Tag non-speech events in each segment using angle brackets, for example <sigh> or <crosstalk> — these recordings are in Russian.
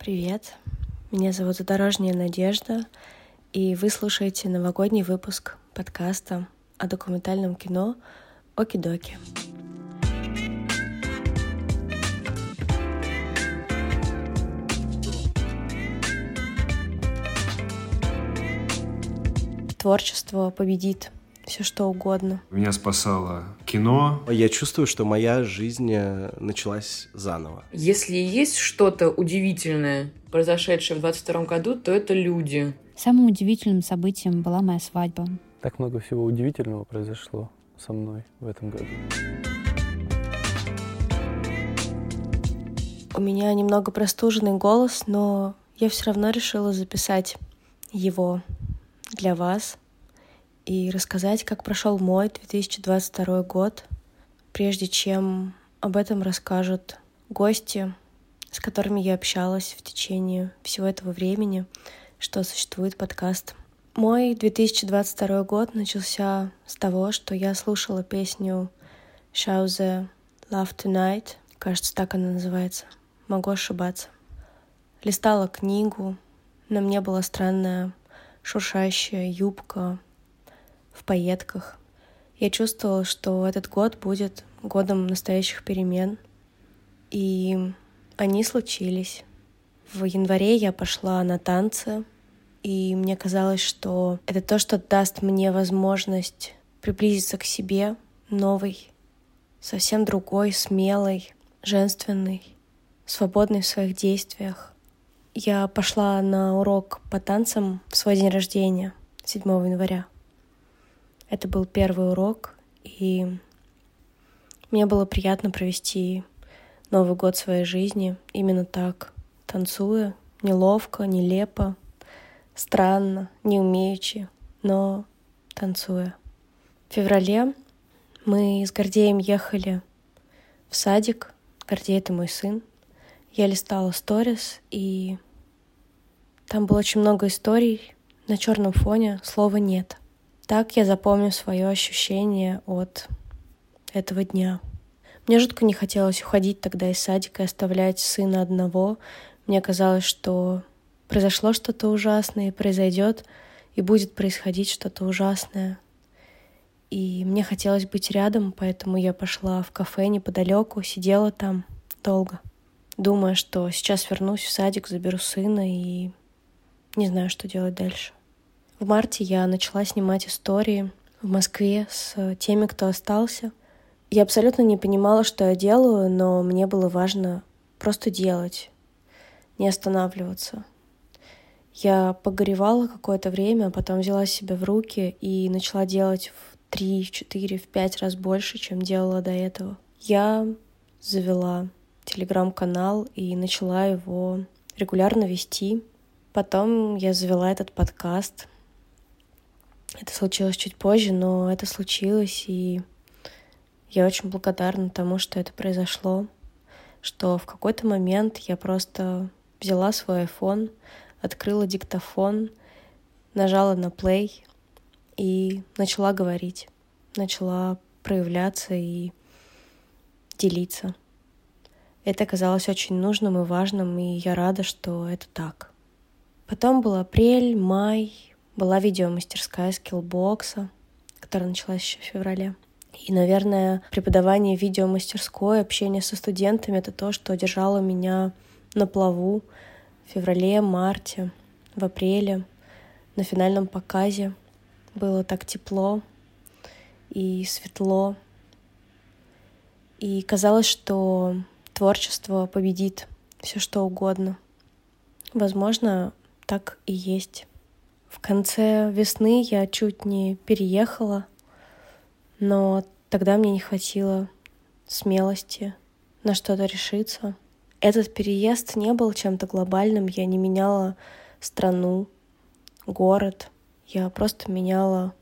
Привет, меня зовут Задорожняя Надежда, и вы слушаете новогодний выпуск подкаста о документальном кино «Оки-доки». Творчество победит все что угодно. Меня спасало кино. Я чувствую, что моя жизнь э, началась заново. Если есть что-то удивительное, произошедшее в 22 году, то это люди. Самым удивительным событием была моя свадьба. Так много всего удивительного произошло со мной в этом году. У меня немного простуженный голос, но я все равно решила записать его для вас и рассказать, как прошел мой 2022 год, прежде чем об этом расскажут гости, с которыми я общалась в течение всего этого времени, что существует подкаст. Мой 2022 год начался с того, что я слушала песню Шаузе Love Tonight, кажется, так она называется, могу ошибаться. Листала книгу, на мне была странная шуршащая юбка, в пайетках. Я чувствовала, что этот год будет годом настоящих перемен, и они случились. В январе я пошла на танцы, и мне казалось, что это то, что даст мне возможность приблизиться к себе новой, совсем другой, смелой, женственной, свободной в своих действиях. Я пошла на урок по танцам в свой день рождения, 7 января. Это был первый урок, и мне было приятно провести Новый год своей жизни именно так, танцуя, неловко, нелепо, странно, не умеючи, но танцуя. В феврале мы с Гордеем ехали в садик. Гордей — это мой сын. Я листала сторис, и там было очень много историй. На черном фоне слова «нет». Так я запомню свое ощущение от этого дня. Мне жутко не хотелось уходить тогда из садика и оставлять сына одного. Мне казалось, что произошло что-то ужасное, произойдет, и будет происходить что-то ужасное. И мне хотелось быть рядом, поэтому я пошла в кафе неподалеку, сидела там долго, думая, что сейчас вернусь в садик, заберу сына и не знаю, что делать дальше. В марте я начала снимать истории в Москве с теми, кто остался. Я абсолютно не понимала, что я делаю, но мне было важно просто делать, не останавливаться. Я погоревала какое-то время, а потом взяла себя в руки и начала делать в три, в четыре, в пять раз больше, чем делала до этого. Я завела телеграм-канал и начала его регулярно вести. Потом я завела этот подкаст, это случилось чуть позже, но это случилось, и я очень благодарна тому, что это произошло, что в какой-то момент я просто взяла свой iPhone, открыла диктофон, нажала на play и начала говорить, начала проявляться и делиться. Это казалось очень нужным и важным, и я рада, что это так. Потом был апрель, май, была видеомастерская скиллбокса, которая началась еще в феврале. И, наверное, преподавание видеомастерской, общение со студентами — это то, что держало меня на плаву в феврале, марте, в апреле, на финальном показе. Было так тепло и светло. И казалось, что творчество победит все что угодно. Возможно, так и есть. В конце весны я чуть не переехала, но тогда мне не хватило смелости на что-то решиться. Этот переезд не был чем-то глобальным, я не меняла страну, город, я просто меняла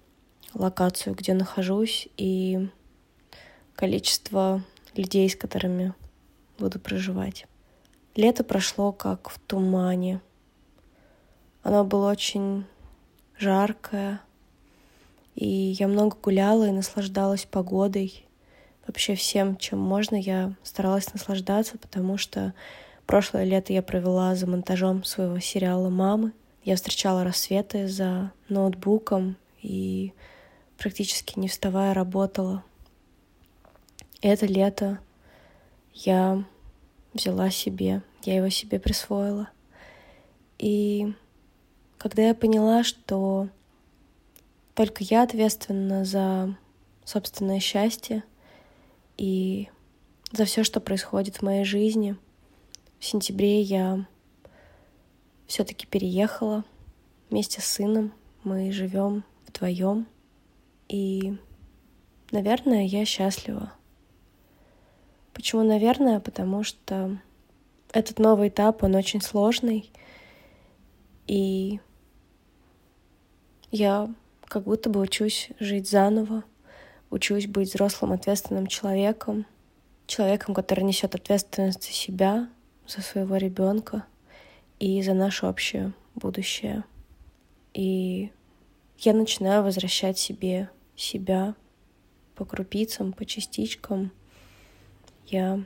локацию, где нахожусь, и количество людей, с которыми буду проживать. Лето прошло как в тумане. Оно было очень жаркое. И я много гуляла и наслаждалась погодой. Вообще всем, чем можно, я старалась наслаждаться, потому что Прошлое лето я провела за монтажом своего сериала «Мамы». Я встречала рассветы за ноутбуком и практически не вставая работала. Это лето я взяла себе, я его себе присвоила. И когда я поняла, что только я ответственна за собственное счастье и за все, что происходит в моей жизни, в сентябре я все-таки переехала вместе с сыном. Мы живем вдвоем. И, наверное, я счастлива. Почему, наверное? Потому что этот новый этап, он очень сложный. И я как будто бы учусь жить заново, учусь быть взрослым, ответственным человеком, человеком, который несет ответственность за себя, за своего ребенка и за наше общее будущее. И я начинаю возвращать себе себя по крупицам, по частичкам. Я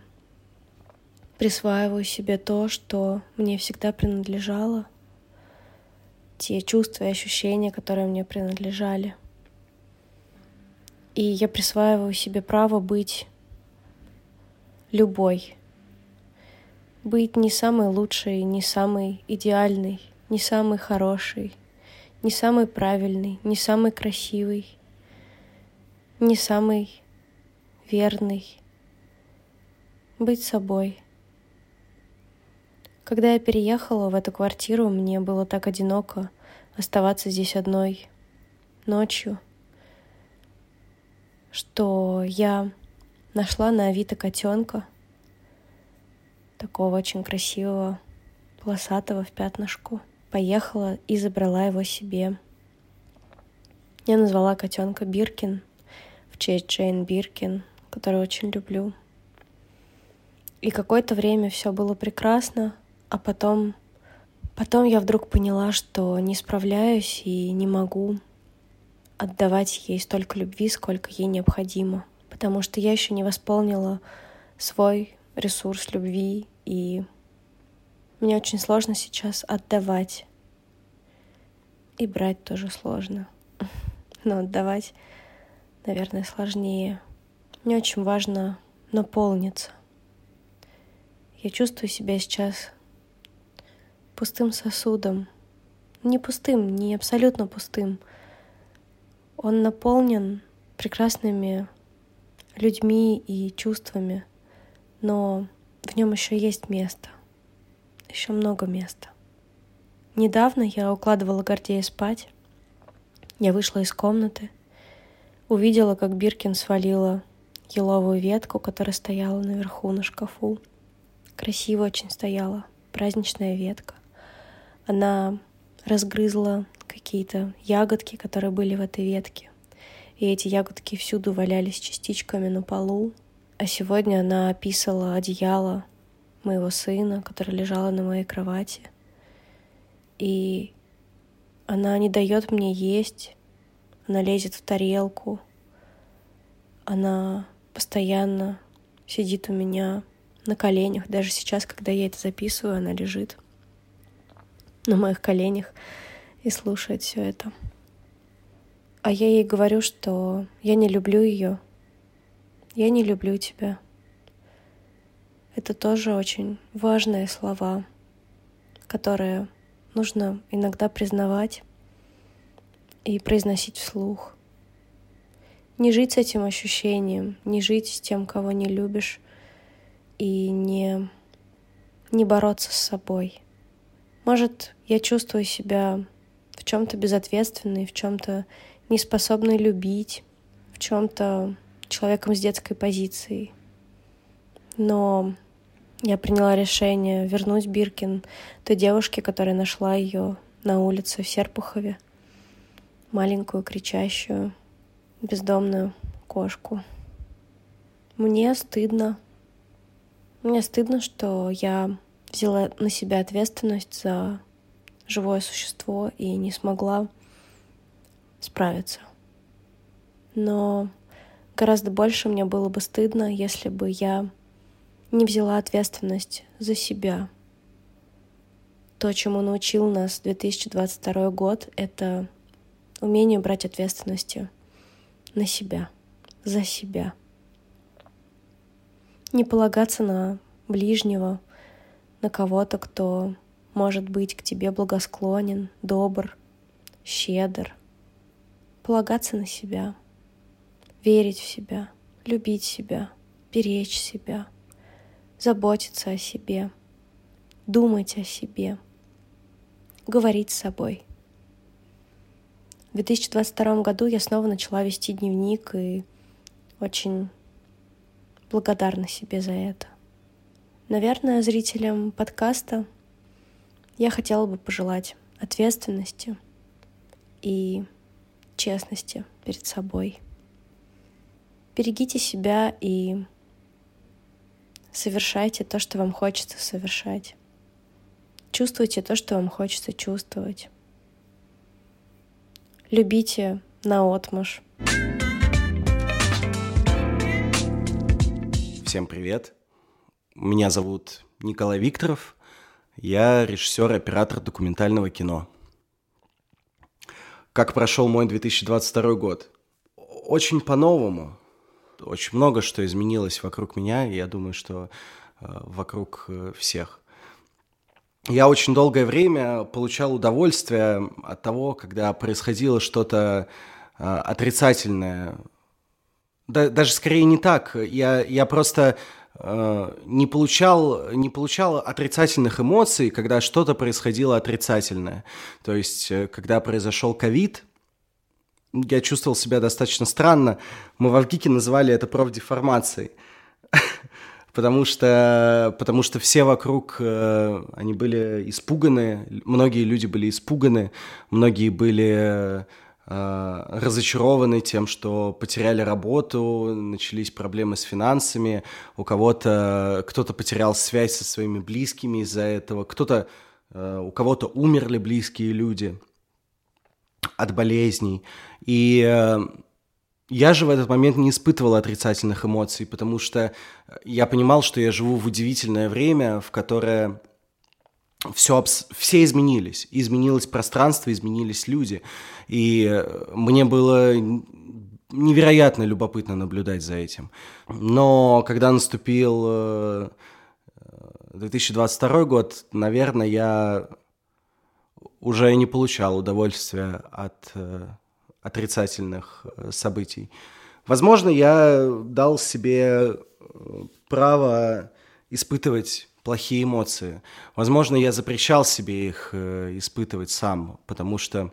присваиваю себе то, что мне всегда принадлежало, те чувства и ощущения, которые мне принадлежали. И я присваиваю себе право быть любой, быть не самой лучшей, не самой идеальной, не самой хорошей, не самой правильной, не самой красивой, не самой верной. Быть собой. Когда я переехала в эту квартиру, мне было так одиноко оставаться здесь одной ночью, что я нашла на Авито котенка, такого очень красивого, полосатого в пятнышку. Поехала и забрала его себе. Я назвала котенка Биркин в честь Джейн Биркин, которую очень люблю. И какое-то время все было прекрасно, а потом, потом я вдруг поняла, что не справляюсь и не могу отдавать ей столько любви, сколько ей необходимо, потому что я еще не восполнила свой ресурс любви и мне очень сложно сейчас отдавать. И брать тоже сложно. <laughs> Но отдавать, наверное, сложнее. Мне очень важно наполниться. Я чувствую себя сейчас пустым сосудом. Не пустым, не абсолютно пустым. Он наполнен прекрасными людьми и чувствами, но в нем еще есть место. Еще много места. Недавно я укладывала Гордея спать. Я вышла из комнаты, увидела, как Биркин свалила еловую ветку, которая стояла наверху на шкафу. Красиво очень стояла, праздничная ветка. Она разгрызла какие-то ягодки, которые были в этой ветке. И эти ягодки всюду валялись частичками на полу, а сегодня она описала одеяло моего сына, которое лежало на моей кровати. И она не дает мне есть, она лезет в тарелку, она постоянно сидит у меня на коленях. Даже сейчас, когда я это записываю, она лежит на моих коленях и слушает все это. А я ей говорю, что я не люблю ее, я не люблю тебя. Это тоже очень важные слова, которые нужно иногда признавать и произносить вслух. Не жить с этим ощущением, не жить с тем, кого не любишь, и не, не бороться с собой. Может, я чувствую себя в чем-то безответственной, в чем-то неспособной любить, в чем-то человеком с детской позицией. Но я приняла решение вернуть Биркин той девушке, которая нашла ее на улице в Серпухове. Маленькую, кричащую, бездомную кошку. Мне стыдно. Мне стыдно, что я взяла на себя ответственность за живое существо и не смогла справиться. Но Гораздо больше мне было бы стыдно, если бы я не взяла ответственность за себя — То, чему научил нас 2022 год, это умение брать ответственности на себя, за себя. Не полагаться на ближнего, на кого-то, кто может быть к тебе благосклонен, добр, щедр. Полагаться на себя, верить в себя, любить себя, беречь себя, заботиться о себе, думать о себе, говорить с собой. В 2022 году я снова начала вести дневник и очень благодарна себе за это. Наверное, зрителям подкаста я хотела бы пожелать ответственности и честности перед собой. Берегите себя и совершайте то, что вам хочется совершать. Чувствуйте то, что вам хочется чувствовать. Любите на отмаш. Всем привет. Меня зовут Николай Викторов. Я режиссер и оператор документального кино. Как прошел мой 2022 год? Очень по-новому. Очень много что изменилось вокруг меня, и я думаю, что э, вокруг э, всех. Я очень долгое время получал удовольствие от того, когда происходило что-то э, отрицательное. Да, даже скорее не так. Я, я просто не получал, не получал отрицательных эмоций, когда что-то происходило отрицательное. То есть, э, когда произошел ковид, я чувствовал себя достаточно странно. Мы в Авгике называли это профдеформацией. <laughs> потому что, потому что все вокруг, э, они были испуганы, многие люди были испуганы, многие были Э, разочарованы тем, что потеряли работу, начались проблемы с финансами, у кого-то кто-то потерял связь со своими близкими из-за этого, кто-то э, у кого-то умерли близкие люди от болезней. И э, я же в этот момент не испытывал отрицательных эмоций, потому что я понимал, что я живу в удивительное время, в которое все, все изменились. Изменилось пространство, изменились люди. И э, мне было невероятно любопытно наблюдать за этим. Но когда наступил 2022 э, год, наверное, я уже не получал удовольствия от э, отрицательных событий. Возможно, я дал себе право испытывать плохие эмоции. Возможно, я запрещал себе их э, испытывать сам, потому что,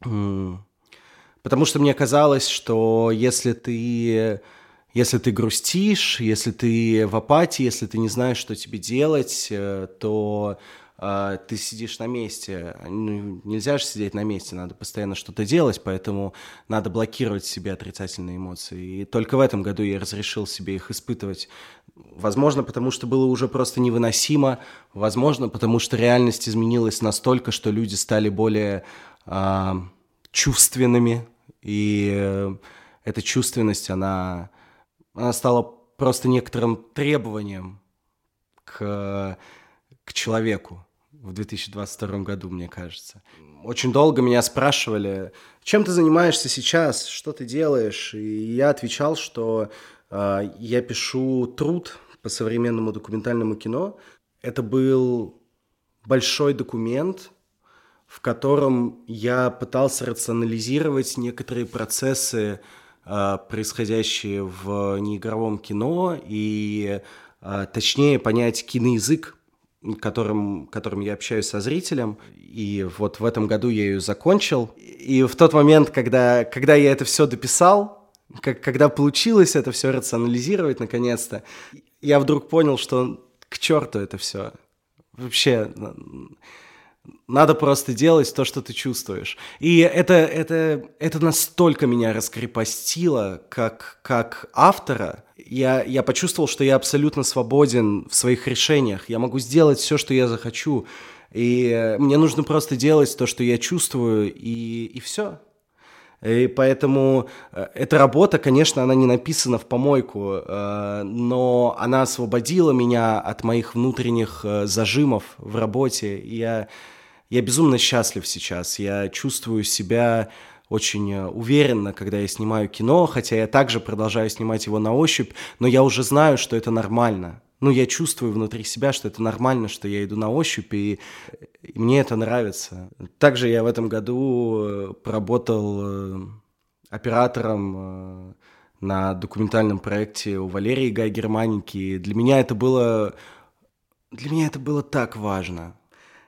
потому что мне казалось, что если ты, если ты грустишь, если ты в апатии, если ты не знаешь, что тебе делать, э, то а, ты сидишь на месте. Ну, нельзя же сидеть на месте, надо постоянно что-то делать, поэтому надо блокировать себе отрицательные эмоции. И только в этом году я разрешил себе их испытывать. Возможно, потому что было уже просто невыносимо, возможно, потому что реальность изменилась настолько, что люди стали более э, чувственными, и э, эта чувственность, она, она стала просто некоторым требованием к, к человеку в 2022 году, мне кажется. Очень долго меня спрашивали, чем ты занимаешься сейчас, что ты делаешь, и я отвечал, что я пишу труд по современному документальному кино. Это был большой документ, в котором я пытался рационализировать некоторые процессы, э, происходящие в неигровом кино, и э, точнее понять киноязык которым, которым я общаюсь со зрителем. И вот в этом году я ее закончил. И в тот момент, когда, когда я это все дописал, как, когда получилось это все рационализировать наконец-то, я вдруг понял, что к черту это все. Вообще, надо просто делать то, что ты чувствуешь. И это, это, это настолько меня раскрепостило, как, как автора. Я, я почувствовал, что я абсолютно свободен в своих решениях. Я могу сделать все, что я захочу. И мне нужно просто делать то, что я чувствую, и, и все. И поэтому э, эта работа, конечно, она не написана в помойку, э, но она освободила меня от моих внутренних э, зажимов в работе. И я, я безумно счастлив сейчас. Я чувствую себя очень уверенно, когда я снимаю кино, хотя я также продолжаю снимать его на ощупь, но я уже знаю, что это нормально ну, я чувствую внутри себя, что это нормально, что я иду на ощупь, и, и мне это нравится. Также я в этом году э, поработал э, оператором э, на документальном проекте у Валерии Гай Германики. Для меня это было... Для меня это было так важно.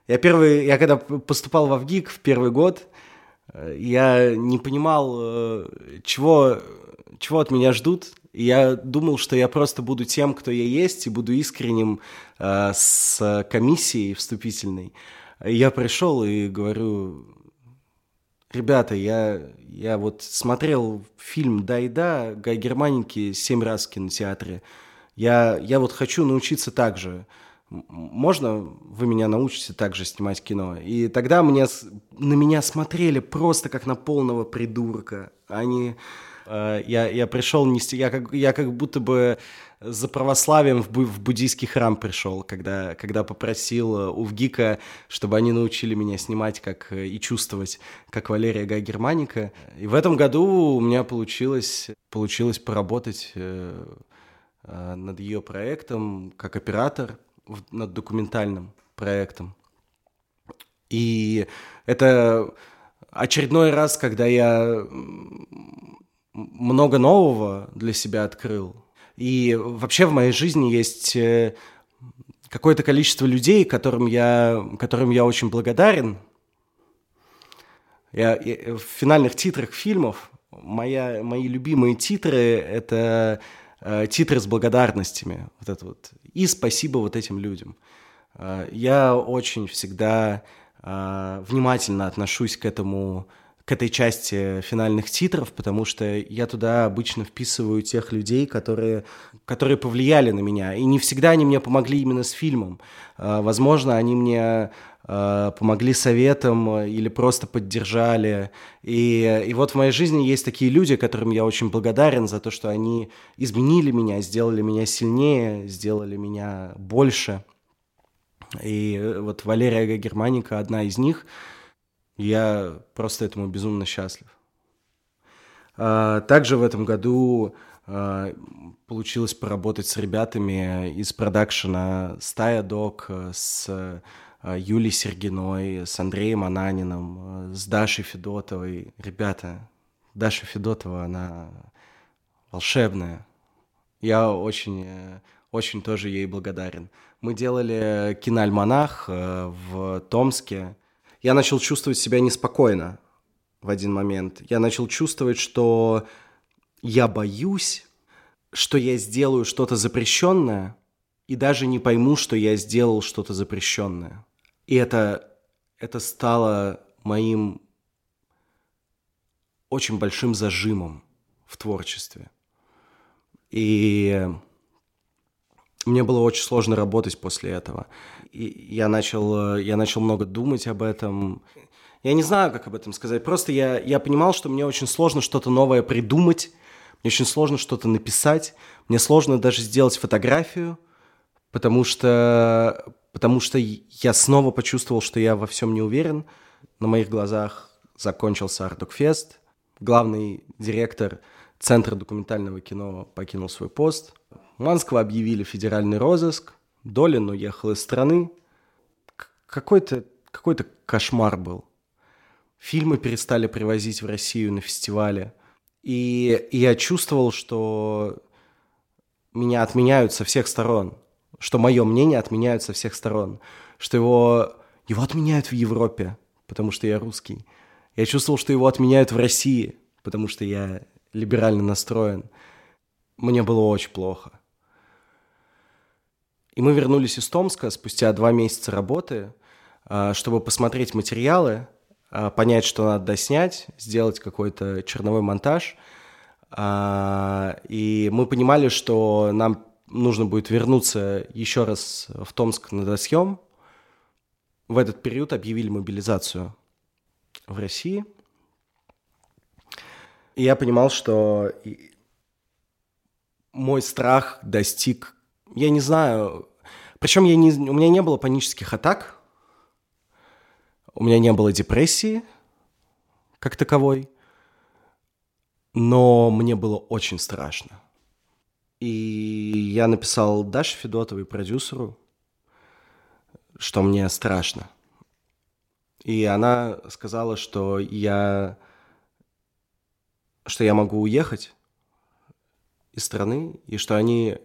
Я первый... Я когда поступал в ВГИК в первый год, я не понимал, чего, чего от меня ждут, я думал, что я просто буду тем, кто я есть, и буду искренним э, с комиссией вступительной. я пришел и говорю, ребята, я, я вот смотрел фильм «Да и да» Гай Германики семь раз в кинотеатре. Я, я вот хочу научиться так же. Можно вы меня научите также снимать кино? И тогда мне, на меня смотрели просто как на полного придурка. Они... Э, я, я пришел нести, я как, я как будто бы за православием в, в буддийский храм пришел, когда, когда попросил э, у ВГИКа, чтобы они научили меня снимать как э, и чувствовать, как Валерия Гай Германика. И в этом году у меня получилось, получилось поработать над ее проектом как оператор, над документальным проектом. И это очередной раз, когда я много нового для себя открыл. И вообще в моей жизни есть э, какое-то количество людей, которым я, которым я очень благодарен. Я, я, в финальных титрах фильмов моя, мои любимые титры — это э, титры с благодарностями. Вот это вот. И спасибо вот этим людям. Э, я очень всегда э, внимательно отношусь к этому к этой части финальных титров, потому что я туда обычно вписываю тех людей, которые, которые повлияли на меня. И не всегда они мне помогли именно с фильмом. А, возможно, они мне а, помогли советом или просто поддержали. И, и вот в моей жизни есть такие люди, которым я очень благодарен за то, что они изменили меня, сделали меня сильнее, сделали меня больше. И вот Валерия Германика одна из них – я просто этому безумно счастлив. А, также в этом году а, получилось поработать с ребятами из продакшена «Стая Док», с а, Юлией Сергиной, с Андреем Ананиным, с Дашей Федотовой. Ребята, Даша Федотова, она волшебная. Я очень, очень тоже ей благодарен. Мы делали киноальманах э, в Томске, я начал чувствовать себя неспокойно в один момент. Я начал чувствовать, что я боюсь, что я сделаю что-то запрещенное, и даже не пойму, что я сделал что-то запрещенное. И это, это стало моим очень большим зажимом в творчестве. И мне было очень сложно работать после этого я начал, э, я начал много думать об этом. Я не знаю, как об этом сказать. Просто я, я понимал, что мне очень сложно что-то новое придумать, мне очень сложно что-то написать, мне сложно даже сделать фотографию, потому что, потому что я снова почувствовал, что я во всем не уверен. На моих глазах закончился Артокфест. Главный директор Центра документального кино покинул свой пост. Манского объявили федеральный розыск. Долин уехал из страны. Какой-то какой кошмар был. Фильмы перестали привозить в Россию на фестивале. И, и я чувствовал, что меня отменяют со всех сторон. Что мое мнение отменяют со всех сторон. Что его, его отменяют в Европе, потому что я русский. Я чувствовал, что его отменяют в России, потому что я либерально настроен. Мне было очень плохо. И мы вернулись из Томска спустя два месяца работы, а, чтобы посмотреть материалы, а, понять, что надо доснять, сделать какой-то черновой монтаж. А, и мы понимали, что нам нужно будет вернуться еще раз в Томск на досъем. В этот период объявили мобилизацию в России. И я понимал, что мой страх достиг, я не знаю, причем я не, у меня не было панических атак, у меня не было депрессии как таковой, но мне было очень страшно. И я написал Даше Федотовой, продюсеру, что мне страшно. И она сказала, что я, что я могу уехать из страны, и что они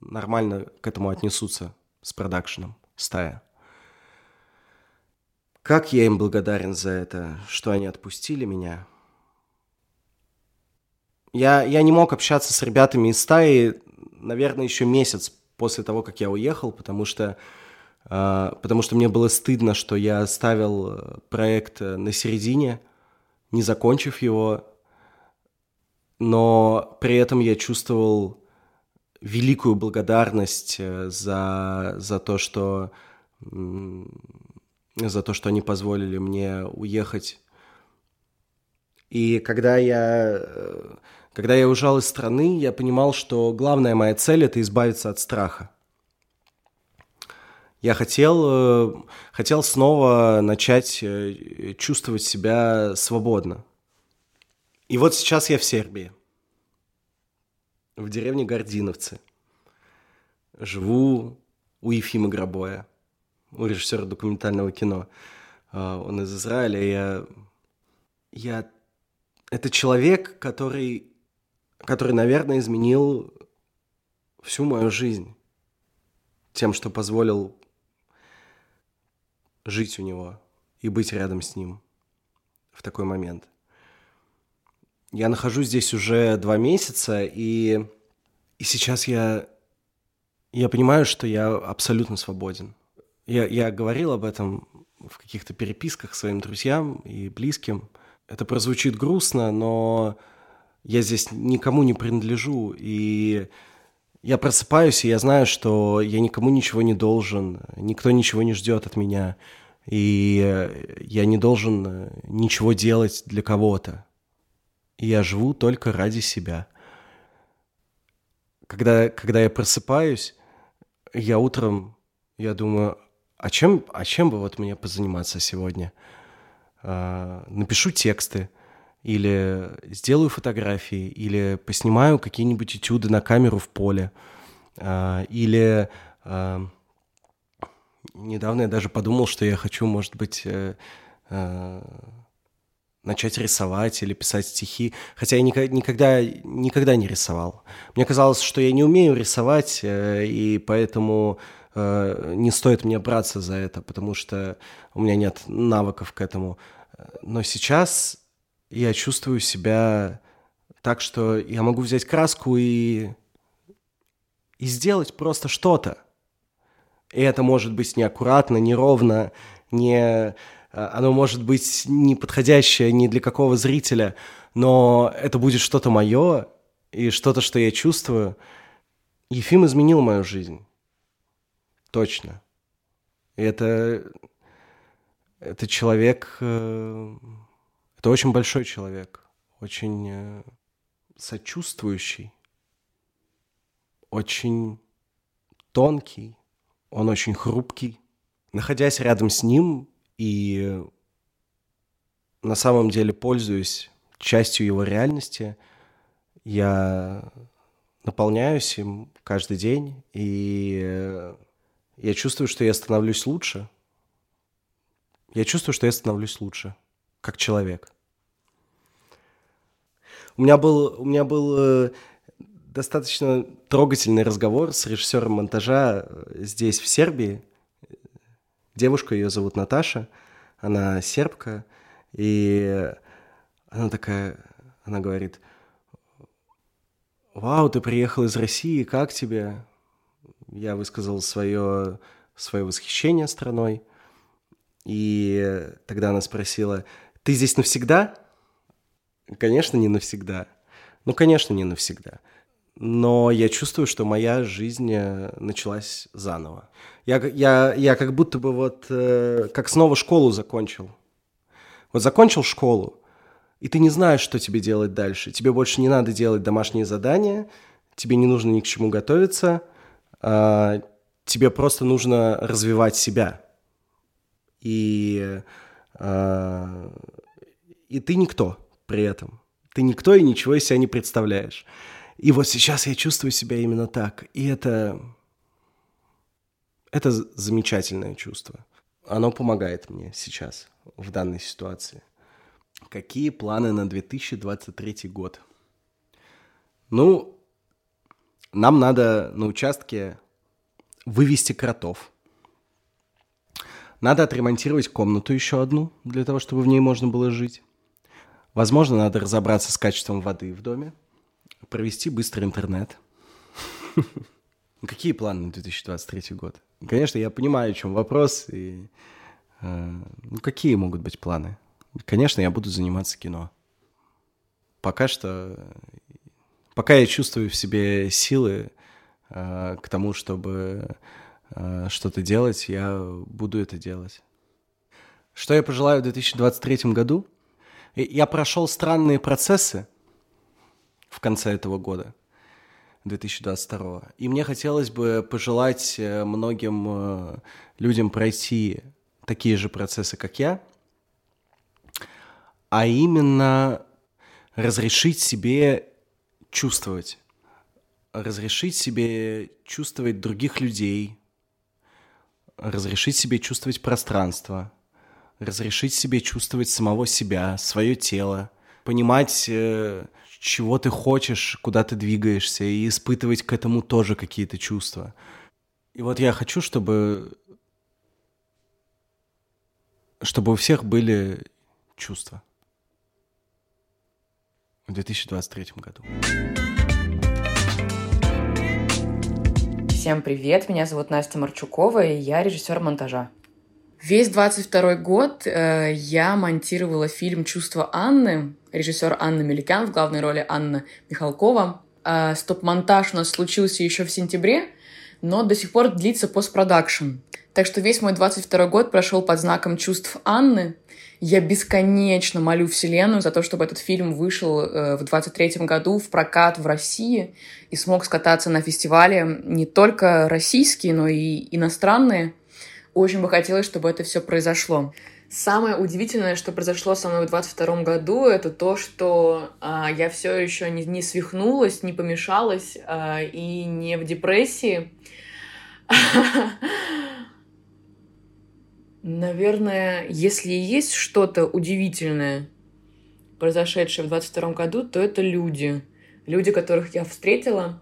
нормально к этому отнесутся с продакшеном стая. Как я им благодарен за это, что они отпустили меня. Я, я не мог общаться с ребятами из стаи, наверное, еще месяц после того, как я уехал, потому что, э, потому что мне было стыдно, что я оставил э, проект э, на середине, не закончив его, но при этом я чувствовал великую благодарность э, за, за то, что за то, что они позволили мне уехать. И когда я, э, когда я уезжал из страны, я понимал, что главная моя цель – это избавиться от страха. Я хотел, э, хотел снова начать чувствовать себя свободно. И вот сейчас я в Сербии – в деревне Гординовцы. Живу у Ефима Гробоя, у режиссера документального кино. А, он из Израиля. Я, я... Это человек, который, который, наверное, изменил всю мою жизнь тем, что позволил жить у него и быть рядом с ним в такой момент. Я нахожусь здесь уже два месяца, и, и сейчас я, я понимаю, что я абсолютно свободен. Я, я говорил об этом в каких-то переписках своим друзьям и близким. Это прозвучит грустно, но я здесь никому не принадлежу, и я просыпаюсь, и я знаю, что я никому ничего не должен, никто ничего не ждет от меня, и я не должен ничего делать для кого-то я живу только ради себя. Когда, когда я просыпаюсь, я утром, я думаю, а чем, а чем бы вот мне позаниматься сегодня? А, напишу тексты, или сделаю фотографии, или поснимаю какие-нибудь этюды на камеру в поле, а, или а, недавно я даже подумал, что я хочу, может быть, э, начать рисовать или писать стихи, хотя я никогда, никогда не рисовал. Мне казалось, что я не умею рисовать, э, и поэтому э, не стоит мне браться за это, потому что у меня нет навыков к этому. Но сейчас я чувствую себя так, что я могу взять краску и, и сделать просто что-то. И это может быть неаккуратно, неровно, не Э, оно может быть не подходящее ни для какого зрителя, но это будет что-то мое и что-то, что я чувствую. Ефим изменил мою жизнь. Точно. И это, это человек, э, это очень большой человек, очень э, сочувствующий, очень тонкий, он очень хрупкий. Находясь рядом с ним, и на самом деле пользуюсь частью его реальности. Я наполняюсь им каждый день, и я чувствую, что я становлюсь лучше. Я чувствую, что я становлюсь лучше, как человек. У меня был, у меня был э, достаточно трогательный разговор с режиссером монтажа э, здесь, в Сербии, девушка, ее зовут Наташа, она сербка, и она такая, она говорит, вау, ты приехал из России, как тебе? Я высказал свое, свое восхищение страной, и тогда она спросила, ты здесь навсегда? Конечно, не навсегда. Ну, конечно, не навсегда но я чувствую, что моя жизнь э, началась заново. Я, я, я как будто бы вот, э, как снова школу закончил. Вот закончил школу, и ты не знаешь, что тебе делать дальше. Тебе больше не надо делать домашние задания, тебе не нужно ни к чему готовиться, а, тебе просто нужно развивать себя. И, а, и ты никто при этом. Ты никто и ничего из себя не представляешь. И вот сейчас я чувствую себя именно так. И это... Это замечательное чувство. Оно помогает мне сейчас, в данной ситуации. Какие планы на 2023 год? Ну, нам надо на участке вывести кротов. Надо отремонтировать комнату еще одну, для того, чтобы в ней можно было жить. Возможно, надо разобраться с качеством воды в доме, провести быстрый интернет. <laughs> Какие планы на 2023 год? Конечно, я понимаю, о чем вопрос. И, э, ну, какие могут быть планы? Конечно, я буду заниматься кино. Пока что, пока я чувствую в себе силы э, к тому, чтобы э, что-то делать, я буду это делать. Что я пожелаю в 2023 году? Я прошел странные процессы в конце этого года, 2022. И мне хотелось бы пожелать э, многим э, людям пройти такие же процессы, как я – а именно разрешить себе чувствовать. Разрешить себе чувствовать других людей, разрешить себе чувствовать пространство, разрешить себе чувствовать самого себя, свое тело, понимать, э, чего ты хочешь, куда ты двигаешься, и испытывать к этому тоже какие-то чувства. И вот я хочу, чтобы чтобы у всех были чувства в 2023 году. Всем привет, меня зовут Настя Марчукова, и я режиссер монтажа. Весь 22 год э, я монтировала фильм «Чувство Анны», режиссер Анна Меликян, в главной роли Анна Михалкова. Э, стоп-монтаж у нас случился еще в сентябре, но до сих пор длится постпродакшн. Так что весь мой 22 год прошел под знаком чувств Анны, я бесконечно молю Вселенную за то, чтобы этот фильм вышел э, в 23 году в прокат в России и смог скататься на фестивале не только российские, но и иностранные. Очень бы хотелось, чтобы это все произошло. Самое удивительное, что произошло со мной в 22 году, это то, что а, я все еще не, не свихнулась, не помешалась а, и не в депрессии. <laughs> Наверное, если есть что-то удивительное, произошедшее в 22 году, то это люди. Люди, которых я встретила,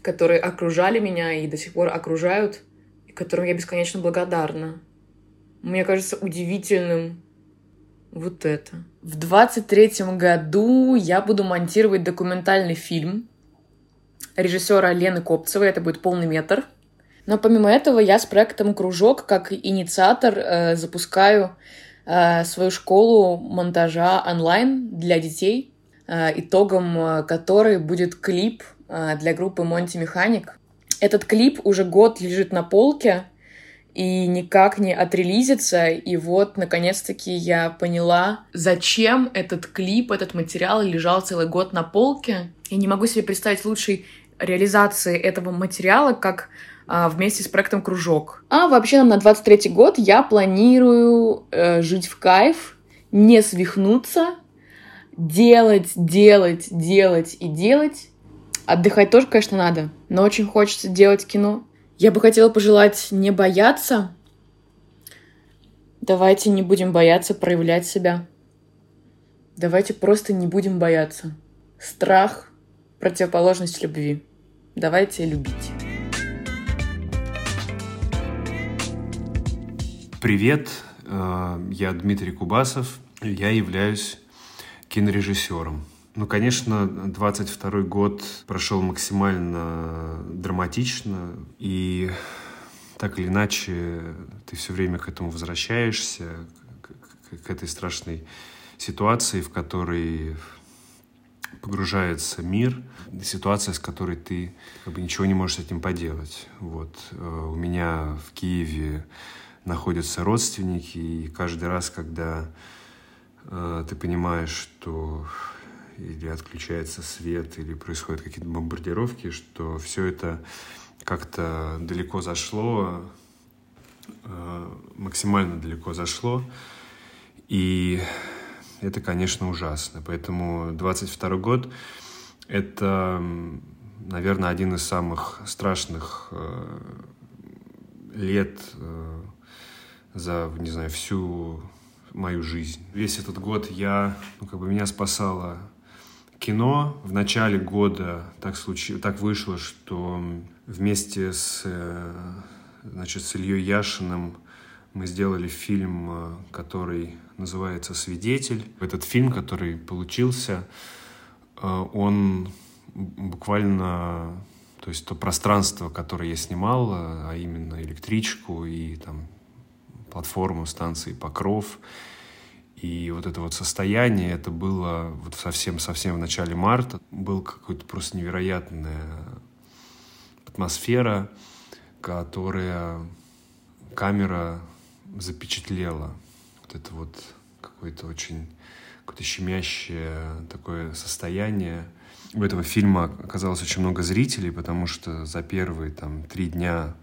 которые окружали меня и до сих пор окружают, которым я бесконечно благодарна. Мне кажется удивительным вот это. В 23 году я буду монтировать документальный фильм режиссера Лены Копцевой. Это будет полный метр — но помимо этого я с проектом «Кружок» как инициатор э, запускаю э, свою школу монтажа онлайн для детей, э, итогом э, которой будет клип э, для группы «Монти Механик». Этот клип уже год лежит на полке и никак не отрелизится. И вот, наконец-таки, я поняла, зачем этот клип, этот материал лежал целый год на полке. Я не могу себе представить лучшей реализации этого материала, как а, вместе с проектом «Кружок». А вообще на 23 год я планирую э, жить в кайф, не свихнуться, делать, делать, делать и делать. Отдыхать тоже, конечно, надо, но очень хочется делать кино. Я бы хотела пожелать не бояться. Давайте не будем бояться проявлять себя. Давайте просто не будем бояться. Страх — противоположность любви. Давайте любить. Привет, э, я Дмитрий Кубасов, я являюсь кинорежиссером. Ну, конечно, 22 год прошел максимально драматично, и так или иначе ты все время к этому возвращаешься, к, к этой страшной ситуации, в которой погружается мир, ситуация, с которой ты как бы, ничего не можешь с этим поделать. Вот. Э, у меня в Киеве находятся родственники, и каждый раз, когда э, ты понимаешь, что или отключается свет, или происходят какие-то бомбардировки, что все это как-то далеко зашло, э, максимально далеко зашло. И это, конечно, ужасно. Поэтому 22 год — это, наверное, один из самых страшных э, лет э, за, не знаю, всю мою жизнь. Весь этот год я, ну, как бы меня спасало кино. В начале года так, случи... так вышло, что вместе с, э, значит, с Ильей Яшиным мы сделали фильм, который называется «Свидетель». Этот фильм, который получился, э, он буквально, то есть то пространство, которое я снимал, а именно электричку и там платформу станции Покров, и вот это вот состояние, это было вот совсем-совсем в начале марта, был какой-то просто невероятная атмосфера, которая камера запечатлела вот это вот какое-то очень какое-то щемящее такое состояние. У этого фильма оказалось очень много зрителей, потому что за первые там три дня,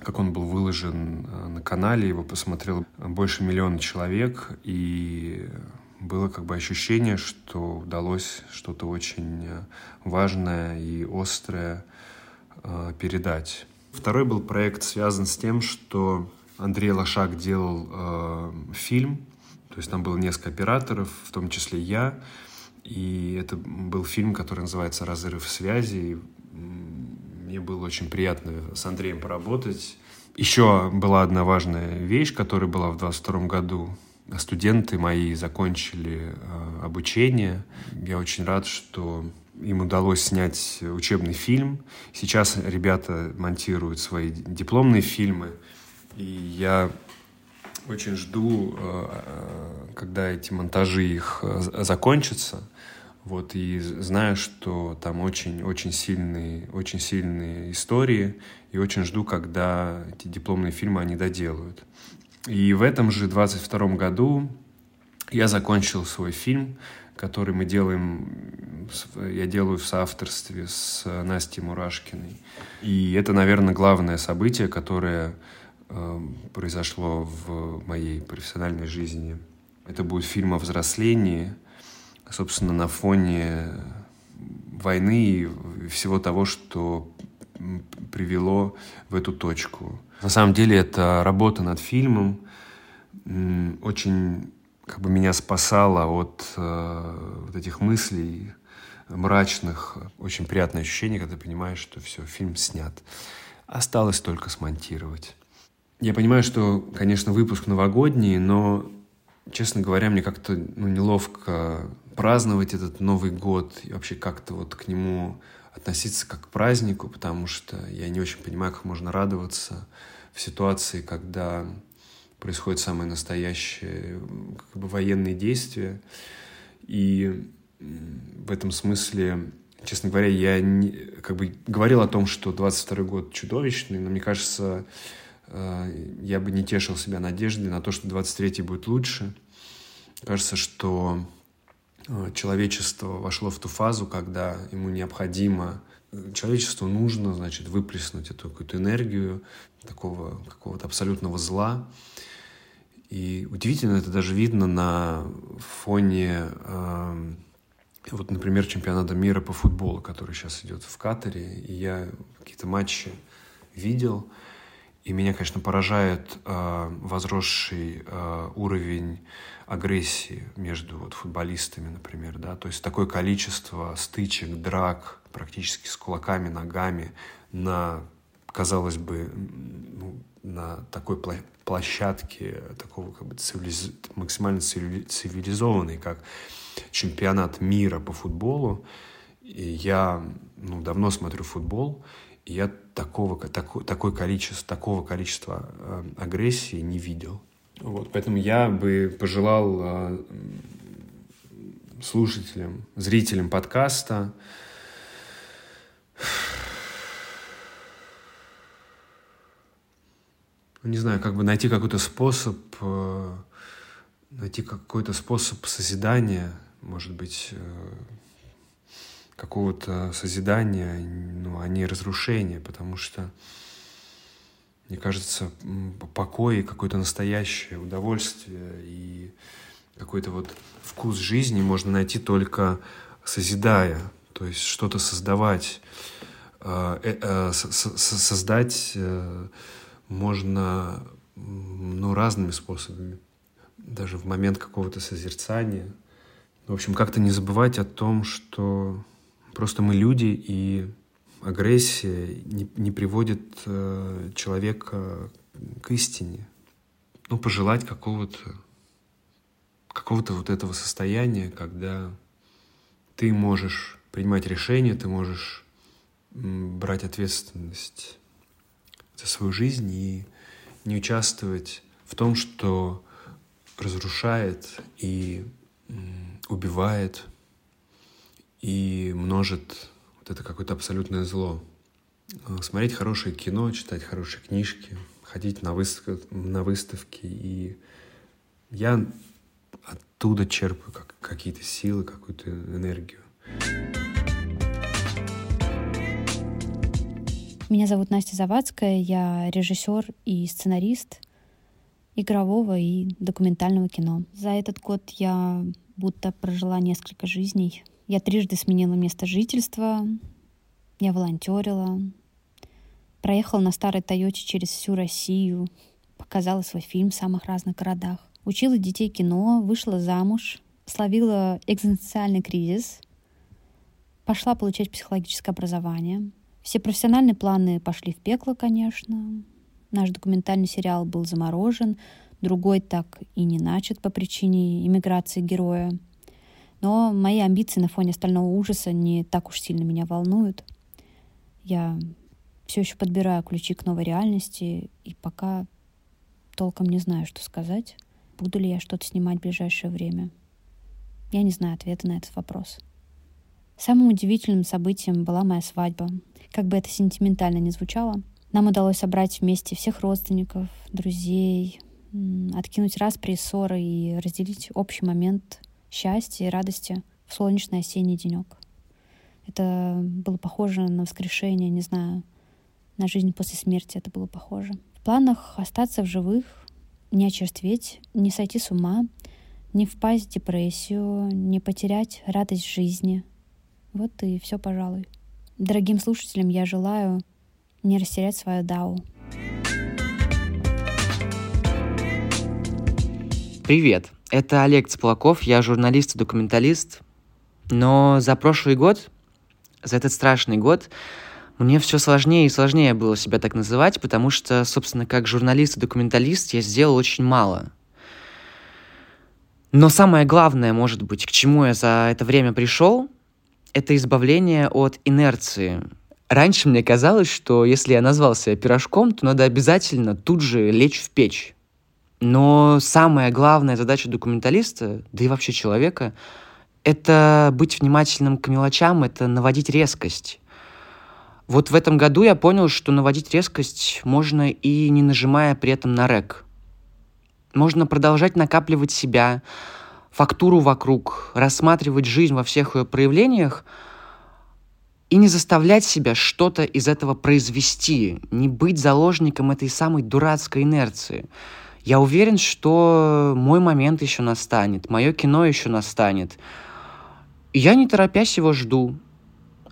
как он был выложен э, на канале, его посмотрел больше миллиона человек, и было как бы ощущение, что удалось что-то очень важное и острое э, передать. Второй был проект связан с тем, что Андрей Лошак делал э, фильм, то есть там было несколько операторов, в том числе я, и это был фильм, который называется «Разрыв связи». Мне было очень приятно с Андреем поработать. Еще была одна важная вещь, которая была в 22 году. Студенты мои закончили э, обучение. Я очень рад, что им удалось снять учебный фильм. Сейчас ребята монтируют свои дипломные фильмы. И я очень жду, э, э, когда эти монтажи их закончатся. Вот, и знаю, что там очень-очень сильные, очень сильные истории, и очень жду, когда эти дипломные фильмы они доделают. И в этом же 22 году я закончил свой фильм, который мы делаем, я делаю в соавторстве с Настей Мурашкиной. И это, наверное, главное событие, которое Эм, произошло в моей профессиональной жизни. Это будет фильм о взрослении, собственно, на фоне войны и всего того, что привело в эту точку. На самом деле это работа над фильмом очень как бы меня спасала от э, вот этих мыслей мрачных. Очень приятное ощущение, когда ты понимаешь, что все, фильм снят. Осталось только смонтировать. Я понимаю, что, конечно, выпуск новогодний, но, честно говоря, мне как-то ну, неловко праздновать этот Новый год и вообще как-то вот к нему относиться как к празднику, потому что я не очень понимаю, как можно радоваться в ситуации, когда происходит самое настоящее как бы военные действия. И в этом смысле, честно говоря, я не, как бы говорил о том, что 22 год чудовищный, но мне кажется, я бы не тешил себя надеждой на то, что 23-й будет лучше. Кажется, что э, человечество вошло в ту фазу, когда ему необходимо, человечеству нужно, значит, выплеснуть эту какую-то энергию такого какого-то абсолютного зла. И удивительно это даже видно на фоне, э, вот, например, чемпионата мира по футболу, который сейчас идет в Катаре. И я какие-то матчи видел – и меня, конечно, поражает э, возросший э, уровень агрессии между вот, футболистами, например, да, то есть такое количество стычек, драк, практически с кулаками, ногами на, казалось бы, ну, на такой площадке, такого как бы цивилиз... максимально цивилизованной, как чемпионат мира по футболу. И я ну, давно смотрю футбол, и я такого, такое, такое количество, такого количества э, агрессии не видел. Вот, поэтому я бы пожелал э, слушателям, зрителям подкаста не знаю, как бы найти какой-то способ э, найти какой-то способ созидания, может быть, какого-то созидания, ну, а не разрушения, потому что, мне кажется, покой, какое-то настоящее удовольствие и какой-то вот вкус жизни можно найти только созидая, то есть что-то создавать. Э, э, создать можно ну, разными способами даже в момент какого-то созерцания. В общем, как-то не забывать о том, что просто мы люди, и агрессия не, не приводит э, человека к истине. Ну, пожелать какого-то какого-то вот этого состояния, когда ты можешь принимать решения, ты можешь брать ответственность за свою жизнь и не участвовать в том, что разрушает и убивает и множит вот это какое-то абсолютное зло. А, смотреть хорошее кино, читать хорошие книжки, ходить на, выстав... на выставки. И я оттуда черпаю как, какие-то силы, какую-то энергию. Меня зовут Настя Завадская, я режиссер и сценарист игрового и документального кино. За этот год я будто прожила несколько жизней. Я трижды сменила место жительства, я волонтерила, проехала на старой Тойоте через всю Россию, показала свой фильм в самых разных городах, учила детей кино, вышла замуж, словила экзистенциальный кризис, пошла получать психологическое образование. Все профессиональные планы пошли в пекло, конечно. Наш документальный сериал был заморожен, другой так и не начат по причине иммиграции героя. Но мои амбиции на фоне остального ужаса не так уж сильно меня волнуют. Я все еще подбираю ключи к новой реальности, и пока толком не знаю, что сказать. Буду ли я что-то снимать в ближайшее время? Я не знаю ответа на этот вопрос. Самым удивительным событием была моя свадьба. Как бы это сентиментально не звучало — нам удалось собрать вместе всех родственников, друзей, откинуть распри и ссоры и разделить общий момент счастья и радости в солнечный осенний денек. Это было похоже на воскрешение, не знаю, на жизнь после смерти это было похоже. В планах остаться в живых, не очерстветь, не сойти с ума, не впасть в депрессию, не потерять радость жизни. Вот и все, пожалуй. Дорогим слушателям я желаю не растерять свою дау. Привет, это Олег Цыплаков, я журналист и документалист. Но за прошлый год, за этот страшный год, мне все сложнее и сложнее было себя так называть, потому что, собственно, как журналист и документалист я сделал очень мало. Но самое главное, может быть, к чему я за это время пришел, это избавление от инерции, Раньше мне казалось, что если я назвал себя пирожком, то надо обязательно тут же лечь в печь. Но самая главная задача документалиста, да и вообще человека, это быть внимательным к мелочам, это наводить резкость. Вот в этом году я понял, что наводить резкость можно и не нажимая при этом на рек. Можно продолжать накапливать себя, фактуру вокруг, рассматривать жизнь во всех ее проявлениях, и не заставлять себя что-то из этого произвести, не быть заложником этой самой дурацкой инерции. Я уверен, что мой момент еще настанет, мое кино еще настанет. Я не торопясь его жду.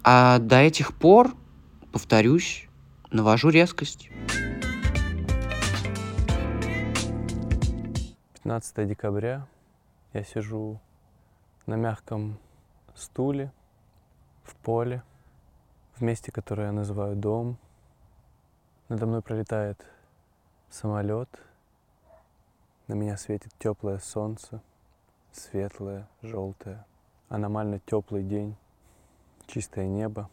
А до этих пор, повторюсь, навожу резкость. 15 декабря я сижу на мягком стуле в поле – в месте, которое я называю дом. Надо мной пролетает самолет, на меня светит теплое солнце, светлое, желтое, аномально теплый день, чистое небо.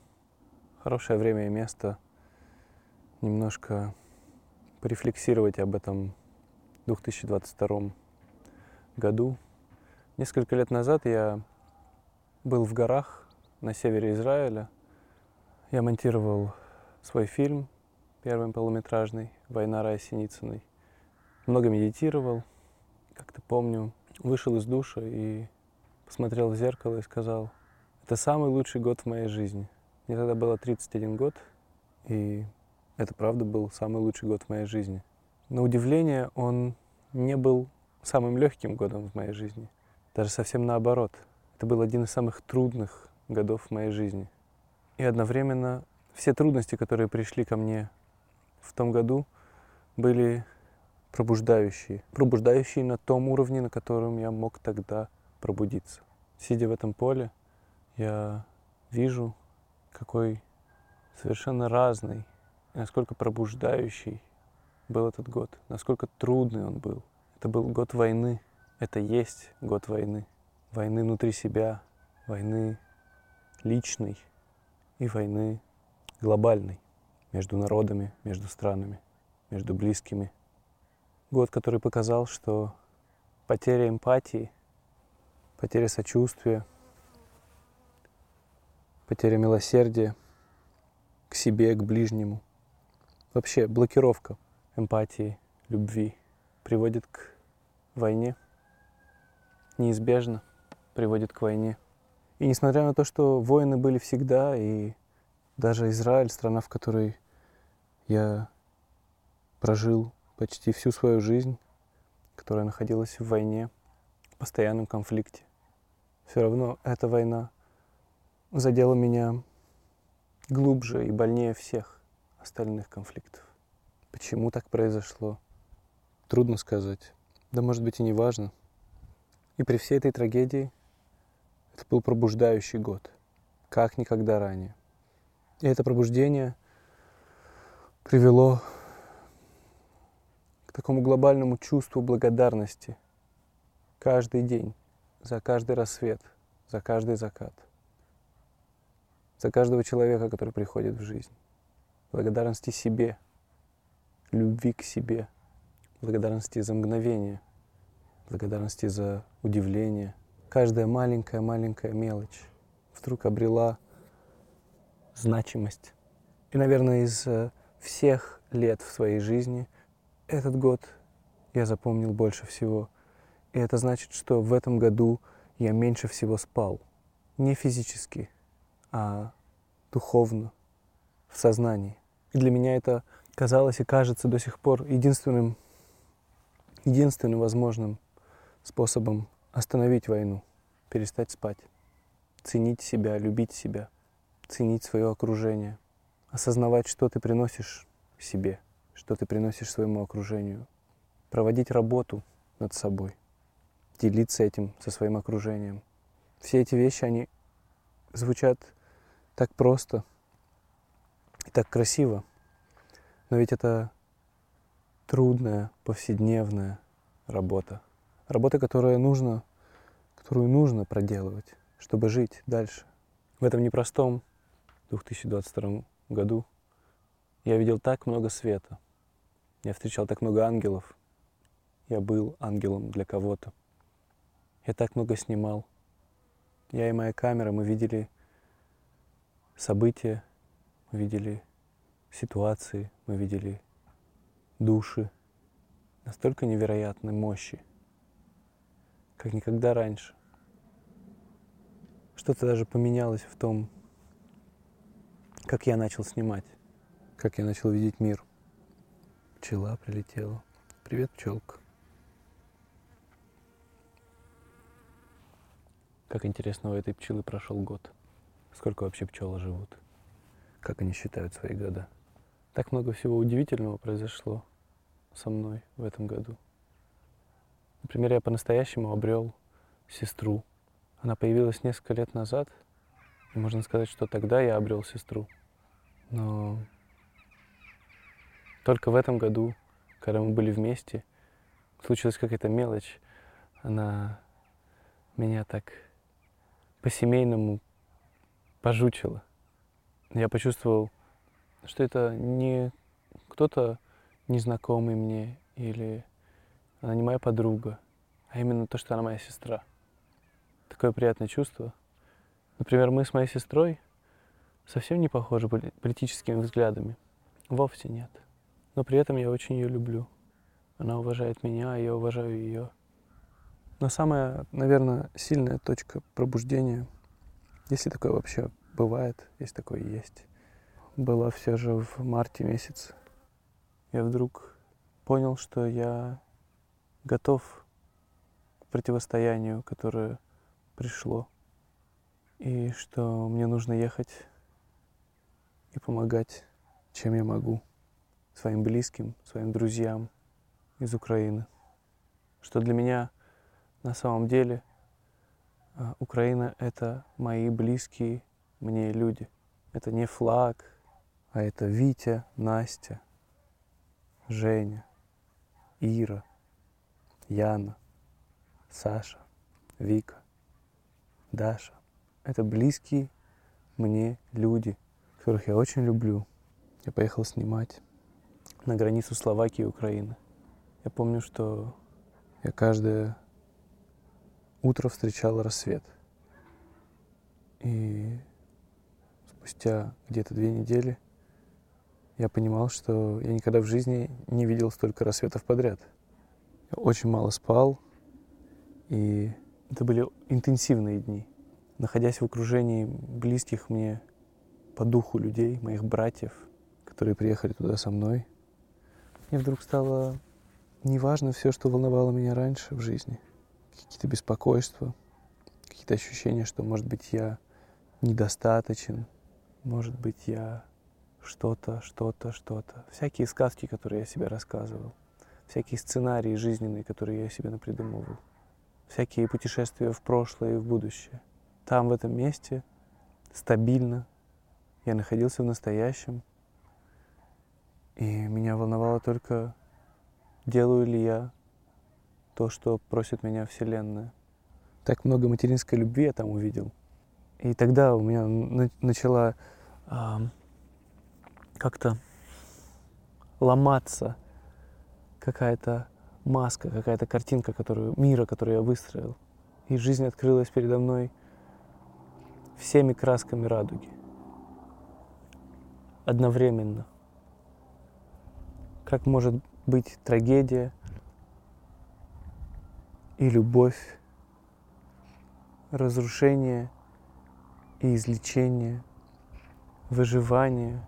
Хорошее время и место немножко порефлексировать об этом 2022 году. Несколько лет назад я был в горах на севере Израиля – я монтировал свой фильм, первый полуметражный «Война Рая Синицыной». Много медитировал. Как-то помню, вышел из душа и посмотрел в зеркало и сказал, это самый лучший год в моей жизни. Мне тогда было 31 год, и это правда был самый лучший год в моей жизни. На удивление, он не был самым легким годом в моей жизни. Даже совсем наоборот. Это был один из самых трудных годов в моей жизни. И одновременно все трудности, которые пришли ко мне в том году, были пробуждающие. Пробуждающие на том уровне, на котором я мог тогда пробудиться. Сидя в этом поле, я вижу, какой совершенно разный, насколько пробуждающий был этот год, насколько трудный он был. Это был год войны, это есть год войны. Войны внутри себя, войны личной и войны глобальной между народами, между странами, между близкими. Год, который показал, что потеря эмпатии, потеря сочувствия, потеря милосердия к себе, к ближнему, вообще блокировка эмпатии, любви приводит к войне, неизбежно приводит к войне. И несмотря на то, что войны были всегда, и даже Израиль, страна, в которой я прожил почти всю свою жизнь, которая находилась в войне, в постоянном конфликте, все равно эта война задела меня глубже и больнее всех остальных конфликтов. Почему так произошло? Трудно сказать. Да может быть и не важно. И при всей этой трагедии это был пробуждающий год, как никогда ранее. И это пробуждение привело такому глобальному чувству благодарности каждый день, за каждый рассвет, за каждый закат, за каждого человека, который приходит в жизнь. Благодарности себе, любви к себе, благодарности за мгновение, благодарности за удивление. Каждая маленькая-маленькая мелочь вдруг обрела значимость. И, наверное, из э, всех лет в своей жизни этот год я запомнил больше всего. И это значит, что в этом году я меньше всего спал. Не физически, а духовно, в сознании. И для меня это казалось и кажется до сих пор единственным, единственным возможным способом остановить войну, перестать спать, ценить себя, любить себя – ценить свое окружение, осознавать, что ты приносишь себе, что ты приносишь своему окружению, проводить работу над собой, делиться этим со своим окружением. Все эти вещи, они звучат так просто и так красиво, но ведь это трудная, повседневная работа. Работа, которая нужно, которую нужно проделывать, чтобы жить дальше. В этом непростом 2022 году я видел так много света. Я встречал так много ангелов. Я был ангелом для кого-то. Я так много снимал. Я и моя камера, мы видели события, мы видели ситуации, мы видели души настолько невероятной мощи, как никогда раньше. Что-то даже поменялось в том, как я начал снимать, как я начал видеть мир. Пчела прилетела. Привет, пчелка. Как интересно, у этой пчелы прошел год. Сколько вообще пчелы живут? Как они считают свои года? Так много всего удивительного произошло со мной в этом году. Например, я по-настоящему обрел сестру. Она появилась несколько лет назад, и можно сказать, что тогда я обрел сестру. Но только в этом году, когда мы были вместе, случилась какая-то мелочь. Она меня так по-семейному пожучила. Я почувствовал, что это не кто-то незнакомый мне или она не моя подруга, а именно то, что она моя сестра. Такое приятное чувство. Например, мы с моей сестрой совсем не похожи политическими взглядами. Вовсе нет. Но при этом я очень ее люблю. Она уважает меня, а я уважаю ее. Но самая, наверное, сильная точка пробуждения, если такое вообще бывает, если такое есть, была все же в марте месяце. Я вдруг понял, что я готов к противостоянию, которое пришло, и что мне нужно ехать и помогать, чем я могу, своим близким, своим друзьям из Украины. Что для меня на самом деле а, Украина — это мои близкие мне люди. Это не флаг, а это Витя, Настя, Женя, Ира, Яна, Саша, Вика, Даша. Это близкие мне люди, которых я очень люблю. Я поехал снимать на границу Словакии и Украины. Я помню, что я каждое утро встречал рассвет. И спустя где-то две недели я понимал, что я никогда в жизни не видел столько рассветов подряд. Я очень мало спал, и это были интенсивные дни. Находясь в окружении близких мне по духу людей, моих братьев, которые приехали туда со мной, мне вдруг стало неважно все, что волновало меня раньше в жизни. Какие-то беспокойства, какие-то ощущения, что, может быть, я недостаточен, может быть, я что-то, что-то, что-то. Всякие сказки, которые я себе рассказывал, всякие сценарии жизненные, которые я себе напридумывал, всякие путешествия в прошлое и в будущее. Там, в этом месте, стабильно, я находился в настоящем, и меня волновало только, делаю ли я то, что просит меня Вселенная. Так много материнской любви я там увидел. И тогда у меня начала э, как-то ломаться какая-то маска, какая-то картинка которую, мира, которую я выстроил. И жизнь открылась передо мной всеми красками радуги. Одновременно. Как может быть трагедия и любовь, разрушение и излечение, выживание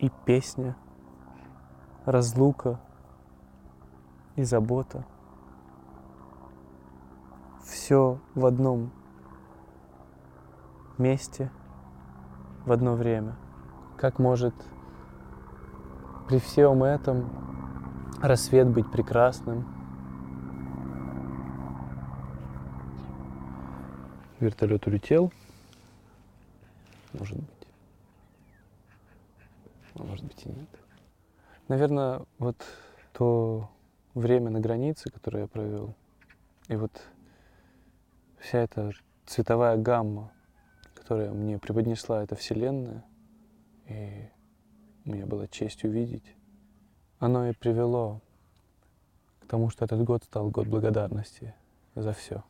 и песня, разлука и забота. Все в одном месте, в одно время. Как может при всем этом рассвет быть прекрасным? Вертолет улетел. Может быть. А может быть и нет. Наверное, вот то время на границе, которое я провел, и вот вся эта цветовая гамма, которая мне преподнесла эта вселенная, и мне было честь увидеть, оно и привело к тому, что этот год стал год благодарности за все.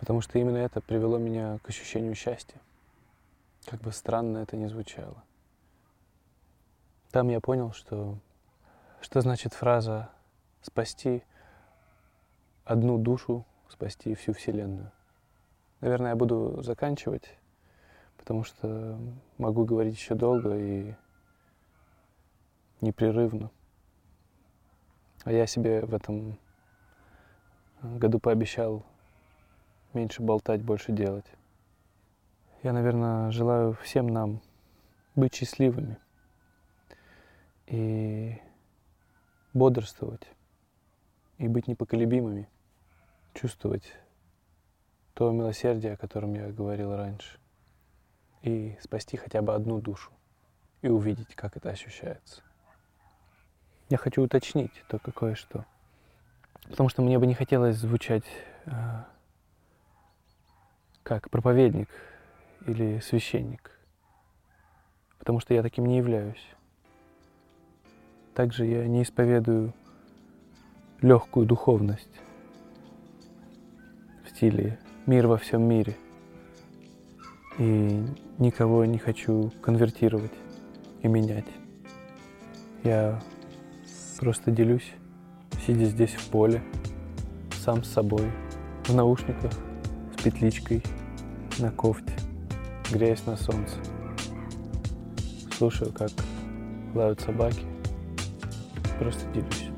Потому что именно это привело меня к ощущению счастья. Как бы странно это ни звучало. Там я понял, что, что значит фраза «спасти одну душу, спасти всю Вселенную». Наверное, я буду заканчивать, потому что могу говорить еще долго и непрерывно. А я себе в этом году пообещал меньше болтать, больше делать. Я, наверное, желаю всем нам быть счастливыми и бодрствовать, и быть непоколебимыми, чувствовать то милосердие, о котором я говорил раньше, и спасти хотя бы одну душу, и увидеть, как это ощущается. Я хочу уточнить только кое-что. Потому что мне бы не хотелось звучать э, как проповедник или священник. Потому что я таким не являюсь. Также я не исповедую легкую духовность в стиле «мир во всем мире». И никого не хочу конвертировать и менять. Я Просто делюсь, сидя здесь в поле, сам с собой, в наушниках, с петличкой, на кофте, греясь на солнце. Слушаю, как лают собаки. Просто делюсь.